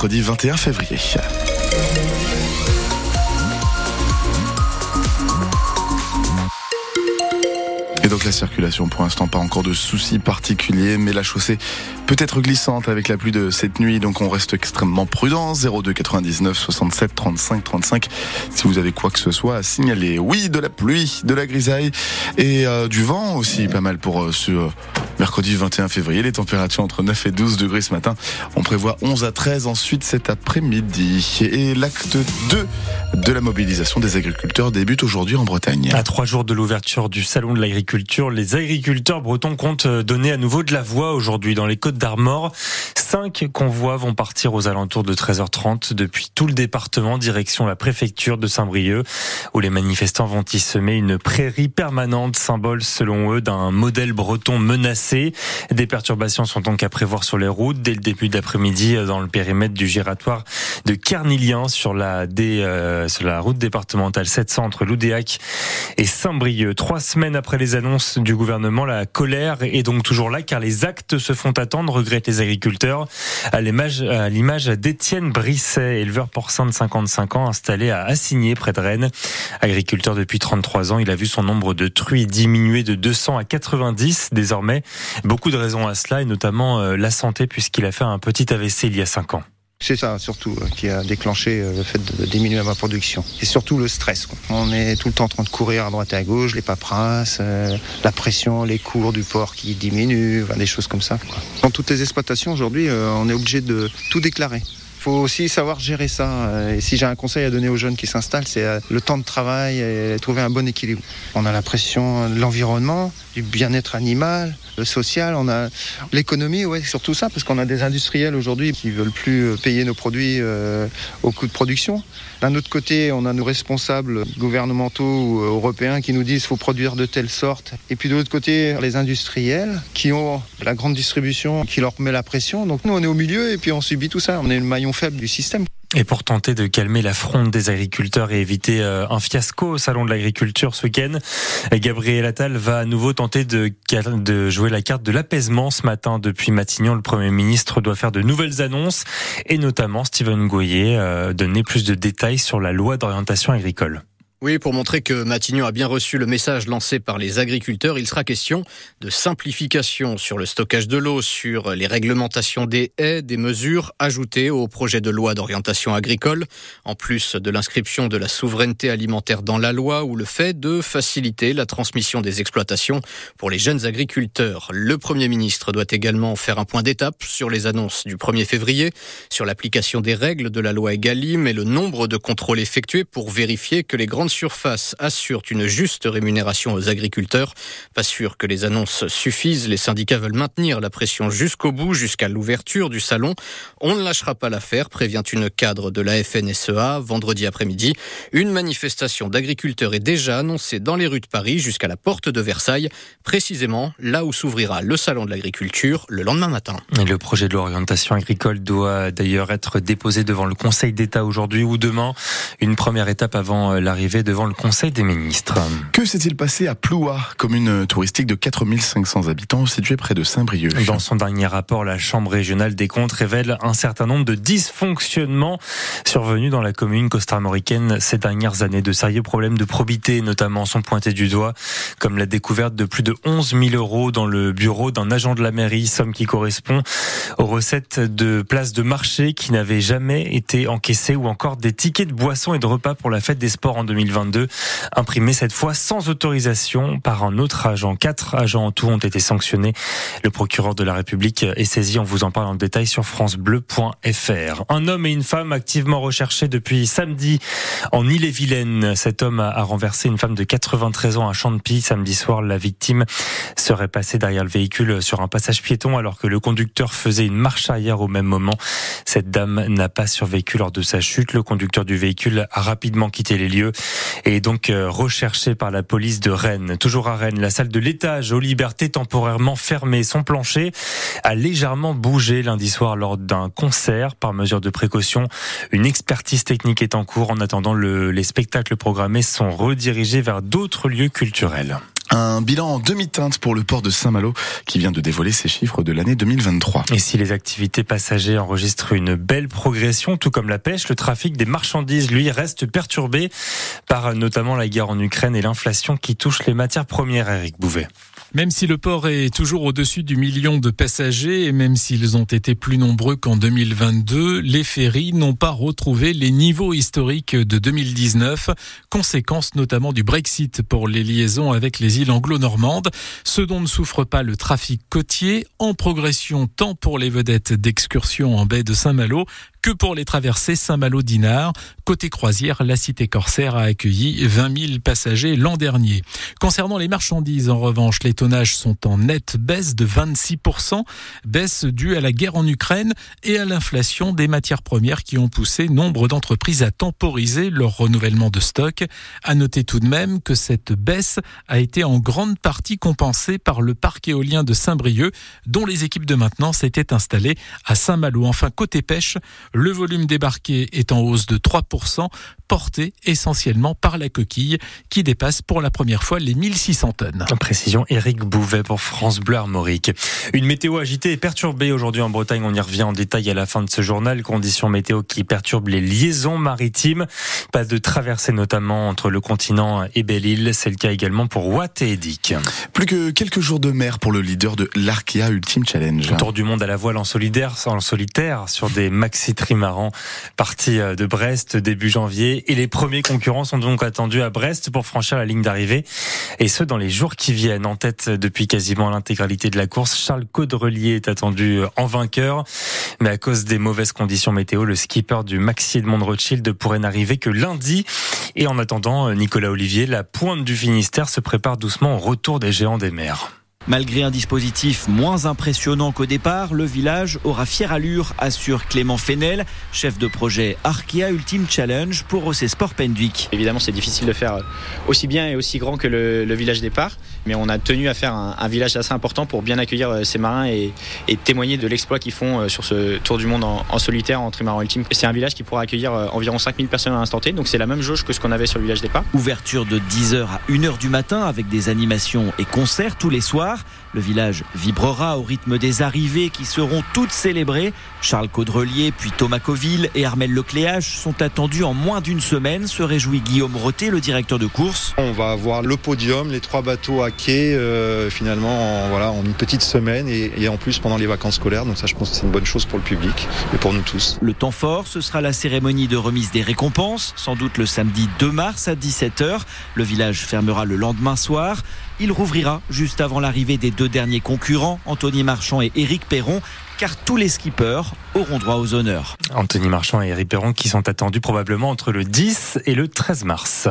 mercredi 21 février. La circulation, pour l'instant, pas encore de soucis particuliers, mais la chaussée peut être glissante avec la pluie de cette nuit, donc on reste extrêmement prudent. 02 99 67 35 35. Si vous avez quoi que ce soit à signaler. Oui, de la pluie, de la grisaille et euh, du vent aussi, pas mal pour euh, ce mercredi 21 février. Les températures entre 9 et 12 degrés ce matin. On prévoit 11 à 13 ensuite cet après-midi. Et l'acte 2 de la mobilisation des agriculteurs débute aujourd'hui en Bretagne. À trois jours de l'ouverture du salon de l'agriculture les agriculteurs bretons comptent donner à nouveau de la voix aujourd'hui dans les Côtes d'Armor. Cinq convois vont partir aux alentours de 13h30 depuis tout le département, direction la préfecture de Saint-Brieuc, où les manifestants vont y semer une prairie permanente, symbole selon eux d'un modèle breton menacé. Des perturbations sont donc à prévoir sur les routes dès le début d'après-midi dans le périmètre du giratoire de Carnilien sur la, euh, sur la route départementale 700 entre Loudéac et Saint-Brieuc. Trois semaines après les annonce du gouvernement, la colère est donc toujours là car les actes se font attendre, regrettent les agriculteurs. À l'image d'Étienne Brisset, éleveur porcin de 55 ans installé à Assigné près de Rennes. Agriculteur depuis 33 ans, il a vu son nombre de truies diminuer de 200 à 90 désormais. Beaucoup de raisons à cela et notamment euh, la santé puisqu'il a fait un petit AVC il y a 5 ans. C'est ça surtout euh, qui a déclenché euh, le fait de diminuer ma production. Et surtout le stress. On est tout le temps en train de courir à droite et à gauche, les paperasses, euh, la pression, les cours du port qui diminuent, des choses comme ça. Dans toutes les exploitations aujourd'hui, on est obligé de tout déclarer faut aussi savoir gérer ça. Et si j'ai un conseil à donner aux jeunes qui s'installent, c'est le temps de travail et trouver un bon équilibre. On a la pression de l'environnement, du bien-être animal, le social, on a l'économie, ouais, surtout ça, parce qu'on a des industriels aujourd'hui qui veulent plus euh, payer nos produits euh, au coût de production. D'un autre côté, on a nos responsables gouvernementaux ou européens qui nous disent qu'il faut produire de telle sorte. Et puis de l'autre côté, les industriels qui ont la grande distribution qui leur met la pression. Donc nous, on est au milieu et puis on subit tout ça. On est le maillon faible du. Et pour tenter de calmer la fronde des agriculteurs et éviter euh, un fiasco au salon de l'agriculture ce week-end, Gabriel Attal va à nouveau tenter de, jouer la carte de l'apaisement ce matin depuis Matignon. Le Premier ministre doit faire de nouvelles annonces et notamment Steven Goyer euh, donner plus de détails sur la loi d'orientation agricole. Oui, pour montrer que Matignon a bien reçu le message lancé par les agriculteurs, il sera question de simplification sur le stockage de l'eau, sur les réglementations des haies, des mesures ajoutées au projet de loi d'orientation agricole, en plus de l'inscription de la souveraineté alimentaire dans la loi ou le fait de faciliter la transmission des exploitations pour les jeunes agriculteurs. Le Premier ministre doit également faire un point d'étape sur les annonces du 1er février, sur l'application des règles de la loi Egalim et le nombre de contrôles effectués pour vérifier que les grandes surface assurent une juste rémunération aux agriculteurs. Pas sûr que les annonces suffisent. Les syndicats veulent maintenir la pression jusqu'au bout, jusqu'à l'ouverture du salon. On ne lâchera pas l'affaire, prévient une cadre de la FNSEA vendredi après-midi. Une manifestation d'agriculteurs est déjà annoncée dans les rues de Paris jusqu'à la porte de Versailles, précisément là où s'ouvrira le salon de l'agriculture le lendemain matin. le projet de l'orientation agricole doit d'ailleurs être déposé devant le Conseil d'État aujourd'hui ou demain. Une première étape avant l'arrivée devant le Conseil des ministres. Que s'est-il passé à Ploua, commune touristique de 4500 habitants située près de Saint-Brieuc? Dans son dernier rapport, la Chambre régionale des comptes révèle un certain nombre de dysfonctionnements survenus dans la commune costarmoricaine ces dernières années. De sérieux problèmes de probité notamment sont pointés du doigt, comme la découverte de plus de 11 000 euros dans le bureau d'un agent de la mairie, somme qui correspond aux recettes de places de marché qui n'avaient jamais été encaissées ou encore des tickets de boissons et de repas pour la fête des sports en 2020. 2022, imprimé cette fois sans autorisation par un autre agent. Quatre agents en tout ont été sanctionnés. Le procureur de la République est saisi. On vous en parle en détail sur francebleu.fr. Un homme et une femme activement recherchés depuis samedi en Ille-et-Vilaine. Cet homme a renversé une femme de 93 ans à Champy samedi soir. La victime serait passée derrière le véhicule sur un passage piéton alors que le conducteur faisait une marche arrière au même moment. Cette dame n'a pas survécu lors de sa chute. Le conducteur du véhicule a rapidement quitté les lieux et donc euh, recherché par la police de Rennes. Toujours à Rennes, la salle de l'étage aux libertés temporairement fermée. Son plancher a légèrement bougé lundi soir lors d'un concert. Par mesure de précaution, une expertise technique est en cours. En attendant, les spectacles programmés sont redirigés vers d'autres lieux culturels. Un bilan en demi-teinte pour le port de Saint-Malo qui vient de dévoiler ses chiffres de l'année 2023. Et si les activités passagers enregistrent une belle progression, tout comme la pêche, le trafic des marchandises, lui, reste perturbé par notamment la guerre en Ukraine et l'inflation qui touche les matières premières, Eric Bouvet. Même si le port est toujours au-dessus du million de passagers et même s'ils ont été plus nombreux qu'en 2022, les ferries n'ont pas retrouvé les niveaux historiques de 2019, conséquence notamment du Brexit pour les liaisons avec les îles anglo-normandes, ce dont ne souffre pas le trafic côtier, en progression tant pour les vedettes d'excursion en baie de Saint-Malo que pour les traversées Saint-Malo-Dinard. Côté croisière, la cité corsaire a accueilli 20 000 passagers l'an dernier. Concernant les marchandises, en revanche, les tonnages sont en nette baisse de 26%, baisse due à la guerre en Ukraine et à l'inflation des matières premières qui ont poussé nombre d'entreprises à temporiser leur renouvellement de stock. À noter tout de même que cette baisse a été en grande partie compensée par le parc éolien de Saint-Brieuc, dont les équipes de maintenance étaient installées à Saint-Malo. Enfin, côté pêche, le volume débarqué est en hausse de 3%, porté essentiellement par la coquille qui dépasse pour la première fois les 1600 tonnes. Précision Eric Bouvet pour France Bleu Armorique. Une météo agitée et perturbée aujourd'hui en Bretagne. On y revient en détail à la fin de ce journal. Conditions météo qui perturbent les liaisons maritimes. Pas de traversée notamment entre le continent et Belle-Île. C'est le cas également pour Watt et Edic. Plus que quelques jours de mer pour le leader de l'Arkea Ultimate Challenge. Tour du monde à la voile en solidaire, en solitaire sur des maxi trimaran parti euh, de Brest début janvier. Et les premiers concurrents sont donc attendus à Brest pour franchir la ligne d'arrivée. Et ce, dans les jours qui viennent. En tête depuis quasiment l'intégralité de la course, Charles Caudrelier est attendu euh, en vainqueur. Mais à cause des mauvaises conditions météo, le skipper du Maxi Edmond Rothschild pourrait n'arriver que lundi. Et en attendant, euh, Nicolas Olivier, la pointe du Finistère se prépare doucement au retour des géants des mers. Malgré un dispositif moins impressionnant qu'au départ, le village aura fière allure, assure Clément Fenel, chef de projet Arkea Ultimate Challenge pour OC Sport Pendwick. Évidemment, c'est difficile de faire aussi bien et aussi grand que le, le village départ, mais on a tenu à faire un, un, village assez important pour bien accueillir euh, ces marins et, et témoigner de l'exploit qu'ils font euh, sur ce tour du monde en, en solitaire, en trimaran ultime. C'est un village qui pourra accueillir euh, environ 5000 personnes à l'instant T, donc c'est la même jauge que ce qu'on avait sur le village départ. Ouverture de 10h à 1h du matin avec des animations et concerts tous les soirs. Le village vibrera au rythme des arrivées qui seront toutes célébrées. Charles Caudrelier, puis Thomas Coville et Armel Lecléage sont attendus en moins d'une semaine, se réjouit Guillaume Roté, le directeur de course. On va avoir le podium, les trois bateaux à quai, euh, finalement, en, voilà, en une petite semaine et, et, en plus pendant les vacances scolaires. Donc ça, je pense que c'est une bonne chose pour le public et pour nous tous. Le temps fort, ce sera la cérémonie de remise des récompenses, sans doute le samedi 2 mars à 17h. Le village fermera le lendemain soir. Il rouvrira juste avant des deux derniers concurrents, Anthony Marchand et Éric Perron, car tous les skippers auront droit aux honneurs. Anthony Marchand et Éric Perron qui sont attendus probablement entre le 10 et le 13 mars.